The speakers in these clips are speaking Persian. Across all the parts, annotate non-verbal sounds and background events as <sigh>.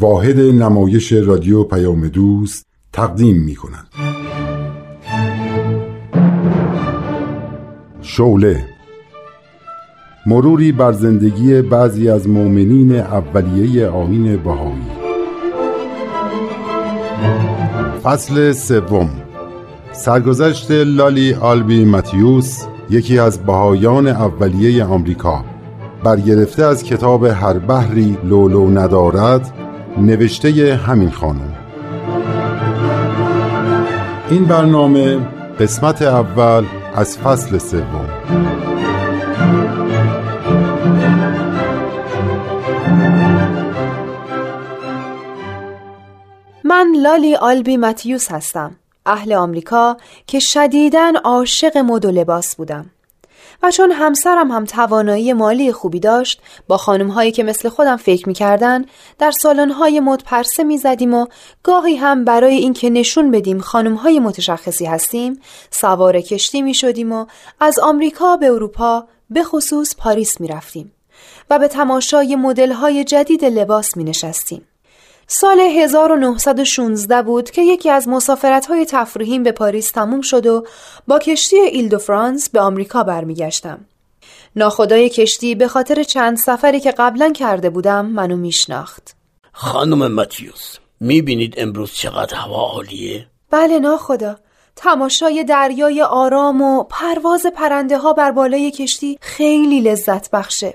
واحد نمایش رادیو پیام دوست تقدیم می کند شوله مروری بر زندگی بعضی از مؤمنین اولیه آین بهایی. فصل سوم سرگذشت لالی آلبی ماتیوس یکی از بهایان اولیه آمریکا برگرفته از کتاب هر بحری لولو ندارد نوشته همین خانم. این برنامه قسمت اول از فصل سوم. من لالی آلبی متیوس هستم. اهل آمریکا که شدیداً عاشق مد و لباس بودم. چون همسرم هم توانایی مالی خوبی داشت با خانم هایی که مثل خودم فکر می‌کردن در سالن های مد پرسه می‌زدیم و گاهی هم برای اینکه نشون بدیم خانم های متشخصی هستیم سوار کشتی می شدیم و از آمریکا به اروپا به خصوص پاریس می رفتیم و به تماشای مدل های جدید لباس می نشستیم. سال 1916 بود که یکی از مسافرت‌های تفریحیم به پاریس تموم شد و با کشتی ایل دو فرانس به آمریکا برمیگشتم. ناخدای کشتی به خاطر چند سفری که قبلا کرده بودم منو میشناخت. خانم ماتیوس می‌بینید امروز چقدر هوا عالیه؟ بله ناخدا. تماشای دریای آرام و پرواز پرنده ها بر بالای کشتی خیلی لذت بخشه.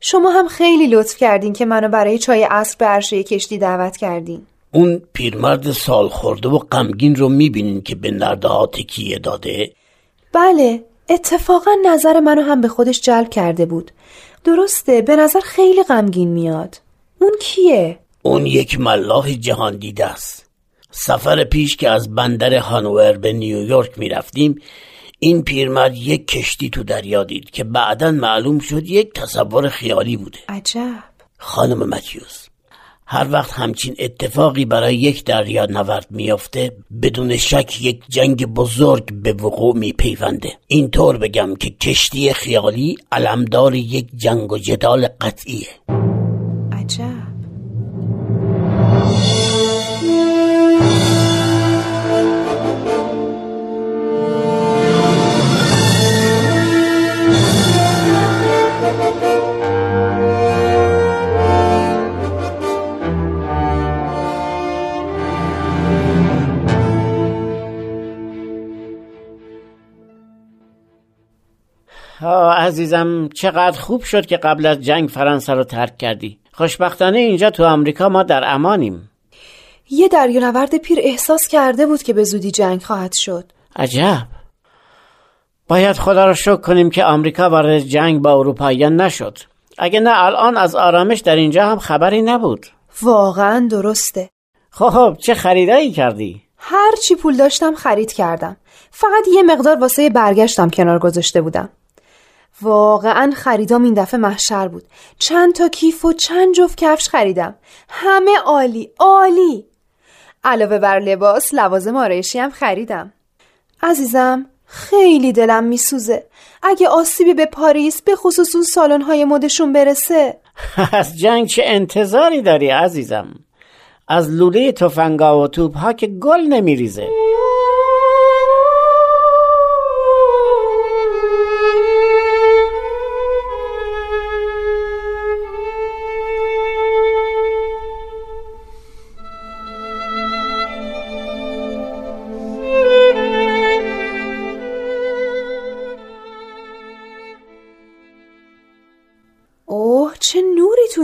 شما هم خیلی لطف کردین که منو برای چای عصر به عرشه کشتی دعوت کردین. اون پیرمرد سال خورده و غمگین رو می‌بینین که به نرده ها تکیه داده؟ بله اتفاقا نظر منو هم به خودش جلب کرده بود. درسته به نظر خیلی غمگین میاد. اون کیه؟ اون یک ملاح جهان دیده است. سفر پیش که از بندر هانوور به نیویورک می‌رفتیم این پیرمرد یک کشتی تو دریا دید که بعدا معلوم شد یک تصور خیالی بوده. عجب. خانم متیوس هر وقت همچین اتفاقی برای یک دریا نورد میافته بدون شک یک جنگ بزرگ به وقوع میپیونده. اینطور بگم که کشتی خیالی علمدار یک جنگ و جدال قطعیه. عجب. عزیزم چقدر خوب شد که قبل از جنگ فرانسه رو ترک کردی. خوشبختانه اینجا تو آمریکا ما در امانیم. یه دریانورد پیر احساس کرده بود که به زودی جنگ خواهد شد. عجب. باید خدا رو شکر کنیم که آمریکا وارد جنگ با اروپاییان نشد. اگه نه الان از آرامش در اینجا هم خبری نبود. واقعا درسته. خب چه خریدایی کردی؟ هر چی پول داشتم خرید کردم. فقط یه مقدار واسه برگشتم کنار گذاشته بودم. واقعا خریدام این دفعه محشر بود. چند تا کیف و چند جفت کفش خریدم. همه عالی عالی. علاوه بر لباس لوازم آرایشی هم خریدم. عزیزم خیلی دلم میسوزه. اگه آسیبی به پاریس به خصوص اون سالن های مدشون برسه. <laughs> از جنگ چه انتظاری داری عزیزم؟ از لوله تفنگا و توپ ها که گل نمیریزه.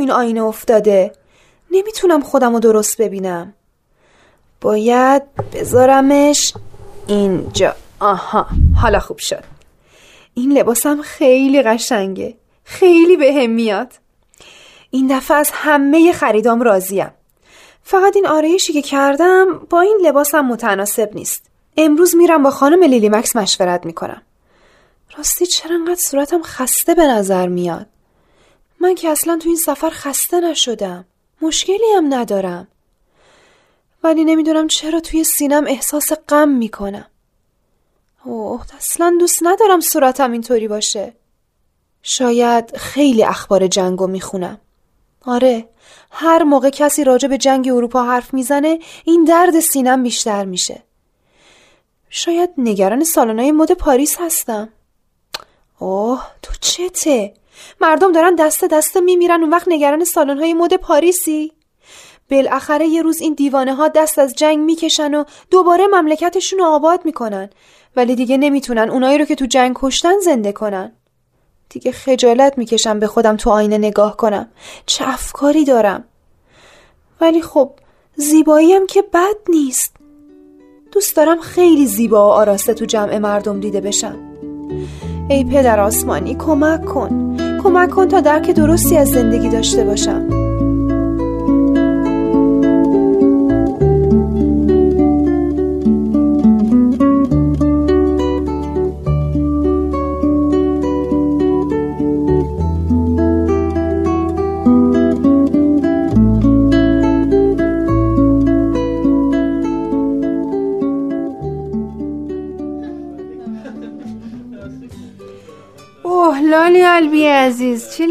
این آینه افتاده. نمی‌تونم خودم رو درست ببینم. باید بذارمش اینجا. آها حالا خوب شد. این لباسم خیلی قشنگه. خیلی به هم میاد. این دفعه از همه خریدام راضیم. فقط این آرایشی که کردم با این لباسم متناسب نیست. امروز میرم با خانم لیلی مکس مشورت می‌کنم. راستی چرا انقدر صورتم خسته به نظر میاد؟ من که اصلا تو این سفر خسته نشدم. مشکلی هم ندارم. ولی نمی‌دونم چرا توی سینم احساس غم می‌کنم. اوه اصلا دوست ندارم صورتم اینطوری باشه. شاید خیلی اخبار جنگو می‌خونم. آره هر موقع کسی راجع به جنگ اروپا حرف می‌زنه این درد سینم بیشتر میشه. شاید نگران سالنای مد پاریس هستم. اوه تو چته؟ مردم دارن دست دست میمیرن اون وقت نگران سالن‌های مد پاریسی؟ بالاخره یه روز این دیوانه ها دست از جنگ می‌کشن و دوباره مملکتشون رو آباد می‌کنن. ولی دیگه نمی‌تونن اونایی رو که تو جنگ کشتن زنده کنن. دیگه خجالت می‌کشم به خودم تو آینه نگاه کنم. چه افکاری دارم؟ ولی خب زیباییم که بد نیست. دوست دارم خیلی زیبا و آراسته تو جمع مردم دیده بشم. ای پدر آسمانی کمک کن. کمک کن تا درک درستی از زندگی داشته باشم.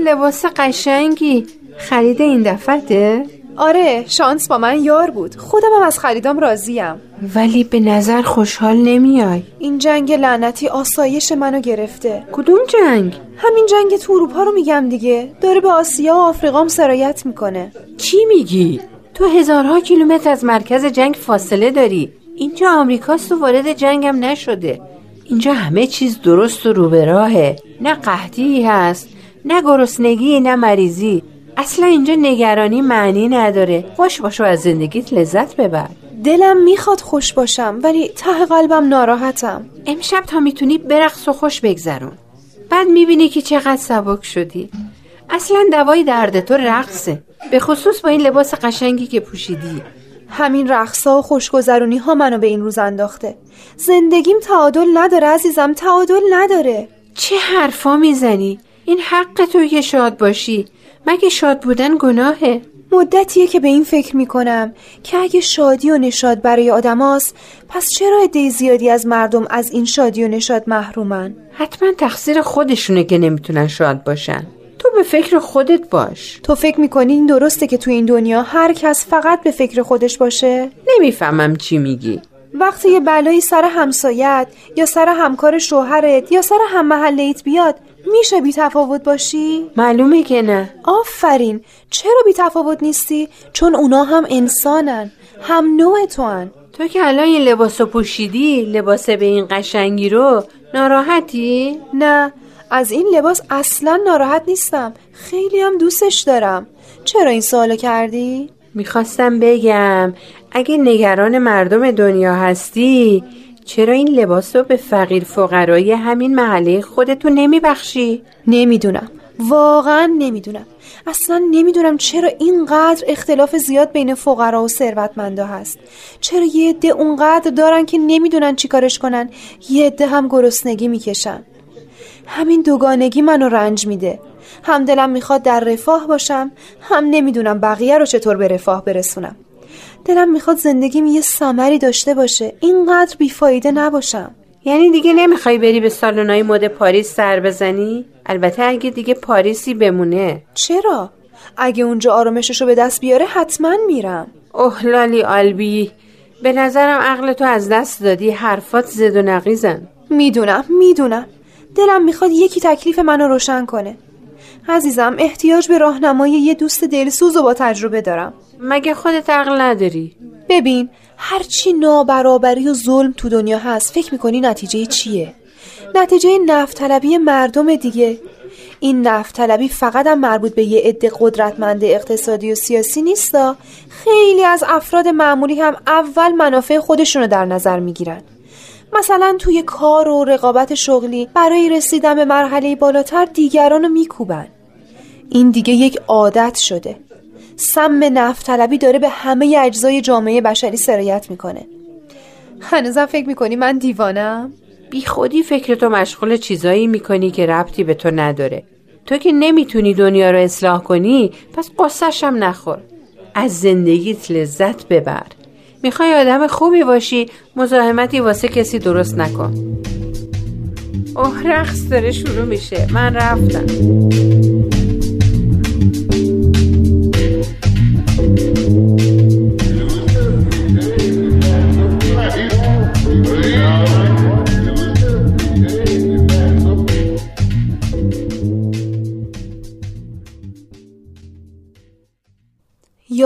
لباس قشنگی. خرید این دفعته؟ آره شانس با من یار بود. خودم هم از خریدام راضیم. ولی به نظر خوشحال نمیای. این جنگ لعنتی آسایش منو گرفته. کدوم جنگ؟ همین جنگ تو اروپا رو میگم دیگه. داره به آسیا و آفریقام سرایت می‌کنه. چی میگی؟ تو هزارها کیلومتر از مرکز جنگ فاصله داری. اینجا آمریکاست و وارد جنگم نشده. اینجا همه چیز درست و رو به راهه نه قحطی هست نه گرسنگی نه مریضی. اصلا اینجا نگرانی معنی نداره. خوش باشو از زندگیت لذت ببر. دلم می‌خواد خوش باشم ولی ته قلبم ناراحتم. امشب تا می‌تونی برقص و خوش بگذرون. بعد می‌بینی که چقدر سبک شدی. اصلا دوای درد تو رقصه. به خصوص با این لباس قشنگی که پوشیدی. همین رقصا و خوشگذرونی ها منو به این روز انداخته. زندگیم تعادل نداره عزیزم تعادل نداره. چه حرفا می‌زنی؟ این حق توی که شاد باشی. مگه شاد بودن گناهه؟ مدتیه که به این فکر می‌کنم که اگه شادی و نشاد برای آدماست پس چرا عده زیادی از مردم از این شادی و نشاد محرومن؟ حتما تقصیر خودشونه که نمی‌تونن شاد باشن. تو به فکر خودت باش. تو فکر می‌کنی این درسته که تو این دنیا هر کس فقط به فکر خودش باشه؟ نمی‌فهمم چی میگی. وقتی یه بلایی سر همسایت یا سر همکار شوهرت یا سر هم محلیت بیاد میشه بی تفاوت باشی؟ معلومه که نه آفرین چرا بی تفاوت نیستی؟ چون اونا هم انسانن هم نوع تو هن. تو که الان این لباس پوشیدی لباس به این قشنگی رو ناراحتی؟ نه از این لباس اصلا ناراحت نیستم خیلی هم دوستش دارم چرا این سوالو کردی؟ می‌خواستم بگم اگه نگران مردم دنیا هستی چرا این لباس رو به فقیر فقرای همین محله خودتون نمیبخشی؟ نمی‌دونم. واقعا نمی‌دونم. اصلا نمی‌دونم چرا اینقدر اختلاف زیاد بین فقرا و ثروتمندا هست. چرا یه عده اونقدر دارن که نمی‌دونن چیکارش کنن. یه عده هم گرسنگی می‌کشن. همین دوگانگی منو رنج میده. هم دلم می‌خواد در رفاه باشم. هم نمی‌دونم بقیه رو چطور به رفاه برسونم. دلم می‌خواد زندگیم یه سمری داشته باشه. اینقدر بیفایده نباشم. یعنی دیگه نمی‌خوای بری به سالنای مد پاریس سر بزنی؟ البته اگه دیگه پاریسی بمونه. چرا؟ اگه اونجا آرامششو به دست بیاره حتما میرم. اوه لالی آلبی به نظرم عقل تو از دست دادی. حرفات زد و نقیزن. می‌دونم می‌دونم. دلم می‌خواد یکی تکلیف منو روشن کنه. عزیزم احتیاج به راهنمایی یه دوست دلسوز و با تجربه دارم. مگه خودت عقل نداری؟ ببین هرچی نابرابری و ظلم تو دنیا هست فکر می‌کنی نتیجه چیه؟ نتیجه نفت طلبی مردم دیگه. این نفت طلبی فقط هم مربوط به یه عده قدرتمند اقتصادی و سیاسی نیستا. خیلی از افراد معمولی هم اول منافع خودشونو در نظر می‌گیرن. مثلا توی کار و رقابت شغلی برای رسیدن به مرحله بالاتر دیگران رو میکوبن. این دیگه یک عادت شده. سم نفت طلبی داره به همه اجزای جامعه بشری سرایت می‌کنه. هنوزم فکر می‌کنی من دیوانم؟ بی خودی فکر تو مشغول چیزایی می‌کنی که ربطی به تو نداره. تو که نمی‌تونی دنیا رو اصلاح کنی پس قصهش هم نخور. از زندگیت لذت ببر. می‌خوای آدم خوبی باشی مزاحمتی واسه کسی درست نکن. اوه رقص داره شروع میشه. من رفتم.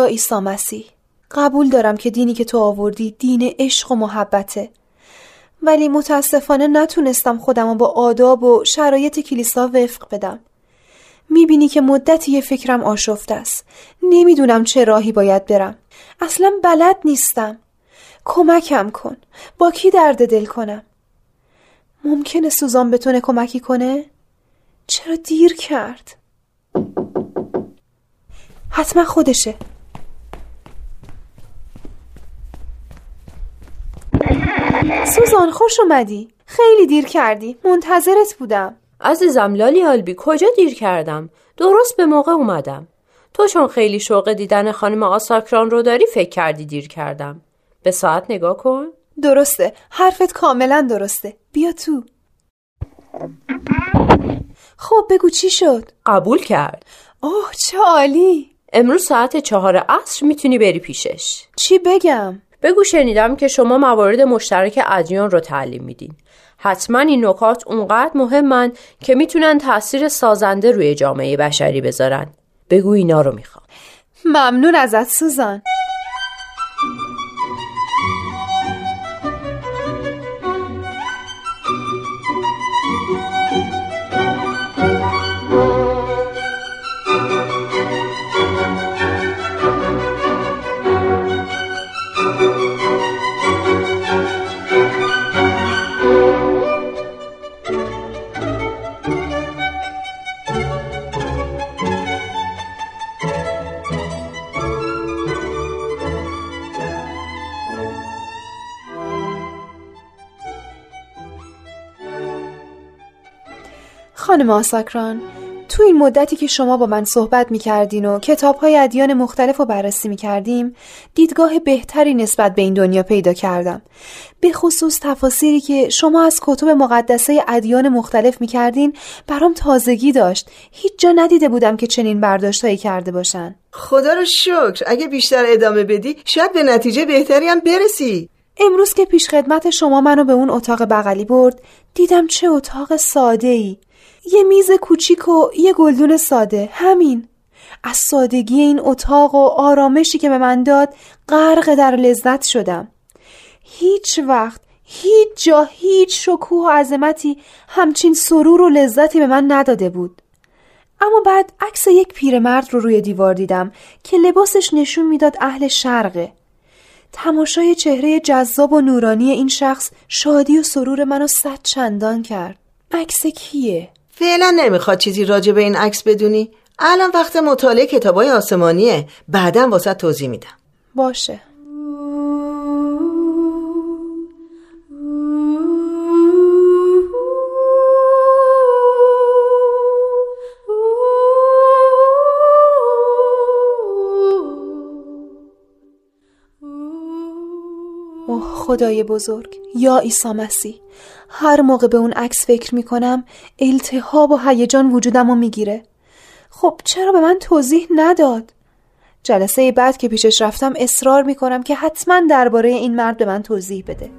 عیسی مسیح. قبول دارم که دینی که تو آوردی دین عشق و محبته. ولی متاسفانه نتونستم خودم با آداب و شرایط کلیسا وفق بدم. می‌بینی که مدتی یه فکرم آشفته است. نمی‌دونم چه راهی باید برم. اصلا بلد نیستم. کمکم کن. با کی درد دل کنم؟ ممکنه سوزان بتونه کمکی کنه؟ چرا دیر کرد؟ حتما خودشه. سوزان خوش اومدی. خیلی دیر کردی. منتظرت بودم. عزیزم لالی آلبی کجا دیر کردم؟ درست به موقع اومدم. تو چون خیلی شوق دیدن خانم آساکران رو داری فکر کردی دیر کردم. به ساعت نگاه کن. درسته. حرفت کاملا درسته. بیا تو. خب بگو چی شد؟ قبول کرد. اوه چه عالی. امروز ساعت چهار عصر می‌تونی بری پیشش. چی بگم؟ بگو شنیدم که شما موارد مشترک ادیان رو تعلیم میدین. حتما این نکات اونقدر مهمن که می‌تونن تاثیر سازنده روی جامعه بشری بذارن. بگو اینا رو می‌خوام. ممنون ازت سوزان. خانم آساکران تو این مدتی که شما با من صحبت می کردین و کتاب های ادیان مختلف رو بررسی می کردیم دیدگاه بهتری نسبت به این دنیا پیدا کردم. به خصوص تفاصیلی که شما از کتب مقدسه ادیان مختلف می کردین برام تازگی داشت. هیچ جا ندیده بودم که چنین برداشتهایی کرده باشن. خدا رو شکر. اگه بیشتر ادامه بدی شاید به نتیجه بهتری هم برسی. امروز که پیش خدمت شما منو به اون اتاق بغلی برد دیدم چه اتاق ساده ای یه میز کوچیک و یه گلدون ساده همین. از سادگی این اتاق و آرامشی که به من داد غرق در لذت شدم. هیچ وقت هیچ جا هیچ شکوه و عظمتی همچین سرور و لذتی به من نداده بود. اما بعد عکس یک پیرمرد رو روی دیوار دیدم که لباسش نشون می‌داد اهل شرقه. تماشای چهره جذاب و نورانی این شخص شادی و سرور منو صد چندان کرد. عکس کیه؟ فعلا نمی‌خواد چیزی راجع به این عکس بدونی؟ الان وقت مطالعه کتابای آسمانیه. بعدا واسه توضیح میدم. باشه. خدای بزرگ یا عیسی مسیح. هر موقع به اون عکس فکر می‌کنم التهاب و هیجان وجودم رو می‌گیره. خب چرا به من توضیح نداد؟ جلسه بعد که پیشش رفتم اصرار می‌کنم که حتما درباره این مرد به من توضیح بده.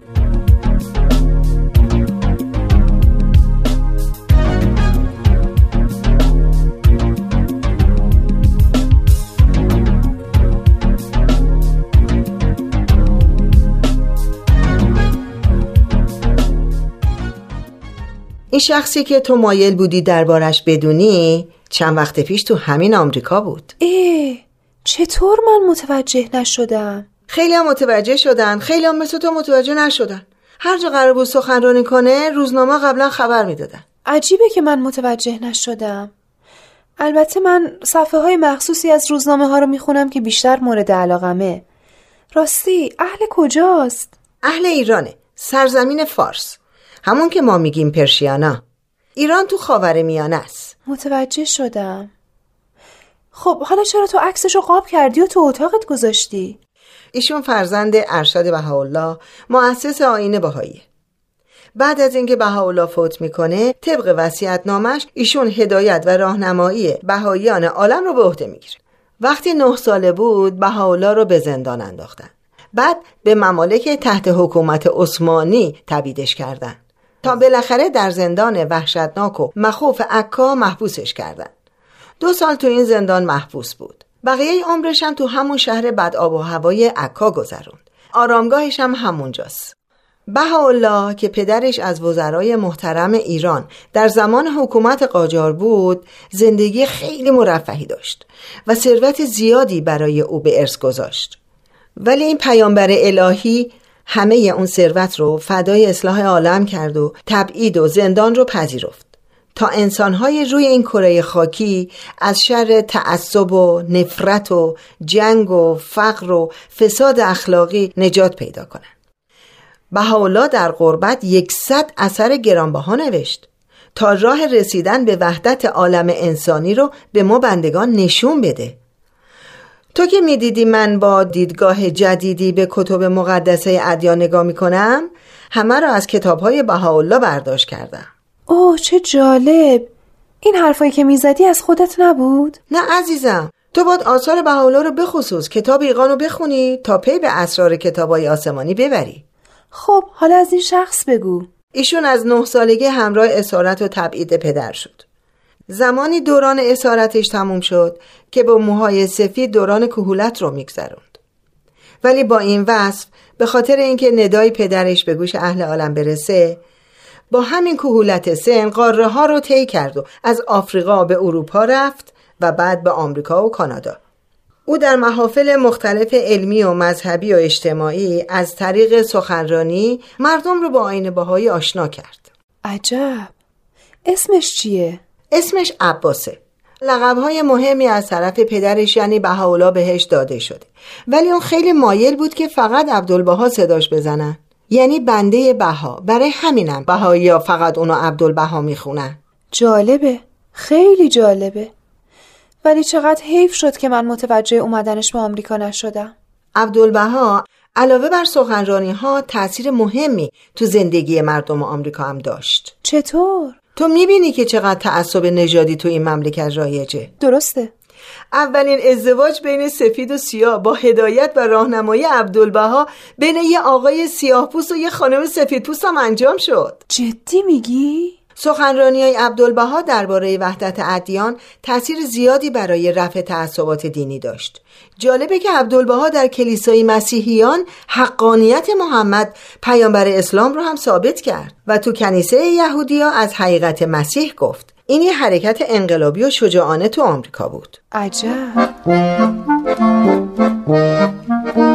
این شخصی که تو مایل بودی دربارش بدونی چند وقت پیش تو همین آمریکا بود. اه چطور من متوجه نشدم؟ خیلی هم متوجه شدن. خیلی هم مثل تو متوجه نشدن. هر جا قرار بود سخنرانی کنه روزنامه قبلا خبر می‌دادن. عجیبه که من متوجه نشدم. البته من صفحه های مخصوصی از روزنامه ها رو می‌خونم که بیشتر مورد علاقمه. راستی اهل کجاست؟ اهل ایرانه. سرزمین فارس. همون که ما میگیم پرشیانا. ایران تو خاور میانه است. متوجه شدم. خب حالا چرا تو عکسش رو قاب کردی و تو اتاقت گذاشتی؟ ایشون فرزند ارشد بهاءالله مؤسس آین بهایی. بعد از اینکه بهاءالله فوت می‌کنه طبق وصیت نامش ایشون هدایت و راهنمایی بهاییان عالم رو به عهده می‌گیره. وقتی نه ساله بود بهاءالله رو به زندان انداختن. بعد به ممالک تحت حکومت عثمانی تبیدش کردن. تا بالاخره در زندان وحشتناک و مخوف عکا محبوسش کردن. دو سال تو این زندان محبوس بود. بقیه عمرش هم تو همون شهر بد آب و هوای عکا گذروند. آرامگاهش هم همونجاست. بهاءالله که پدرش از وزرای محترم ایران در زمان حکومت قاجار بود زندگی خیلی مرفهی داشت و ثروت زیادی برای او به ارث گذاشت. ولی این پیامبر الهی همه اون ثروت رو فدای اصلاح عالم کرد و تبعید و زندان رو پذیرفت تا انسانهای روی این کره خاکی از شر تعصب و نفرت و جنگ و فقر و فساد اخلاقی نجات پیدا کنند. بهاءالله در غربت یکصد اثر گرانبها نوشت تا راه رسیدن به وحدت عالم انسانی رو به ما بندگان نشون بده تو که می‌دیدی من با دیدگاه جدیدی به کتب مقدسه ادیان نگاه می‌کنم؟ همه را از کتابهای بهاءالله برداشت کردم. اوه چه جالب! این حرفایی که می‌زدی از خودت نبود؟ نه عزیزم تو باید آثار بهاءالله رو بخصوص کتاب ایقان رو بخونی تا پی به اسرار کتابای آسمانی ببری. خب حالا از این شخص بگو. ایشون از نه سالگی همراه اسارت و تبعید پدر شد. زمانی دوران اسارتش تموم شد که با موهای سفید دوران کهولت رو میگذروند. ولی با این وصف به خاطر اینکه ندای پدرش به گوش اهل عالم برسه با همین کهولت سن قاره ها رو طی کرد و از آفریقا به اروپا رفت و بعد به آمریکا و کانادا. او در محافل مختلف علمی و مذهبی و اجتماعی از طریق سخنرانی مردم رو با آین باهایی آشنا کرد. عجب! اسمش چیه؟ اسمش عباسه. لقبهای مهمی از طرف پدرش یعنی بهاولا بهش داده شده. ولی اون خیلی مایل بود که فقط عبدالبها صداش بزنن. یعنی بنده بها. برای همینم بهایی یا فقط اونو عبدالبها می‌خونن. جالبه. خیلی جالبه. ولی چقدر حیف شد که من متوجه اومدنش به آمریکا نشدم. عبدالبها علاوه بر سخنرانی ها تاثیر مهمی تو زندگی مردم آمریکا هم داشت. چطور؟ تو می‌بینی که چقدر تعصب نژادی تو این مملکت رایجه؟ درسته. اولین ازدواج بین سفید و سیاه با هدایت و راهنمایی عبدالبها بین یه آقای سیاه پوست و یه خانم سفید پوست هم انجام شد. جدی میگی؟ سخنرانی های عبدالبها درباره وحدت ادیان تاثیر زیادی برای رفع تعصبات دینی داشت. جالبه که عبدالبها در کلیسای مسیحیان حقانیت محمد پیامبر اسلام رو هم ثابت کرد و تو کنیسه یهودیا از حقیقت مسیح گفت. این یه حرکت انقلابی و شجاعانه تو آمریکا بود. عجب.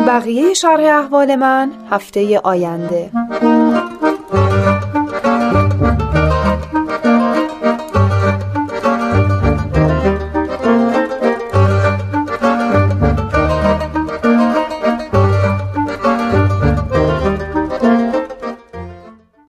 بقیه شرح احوال من هفته آینده.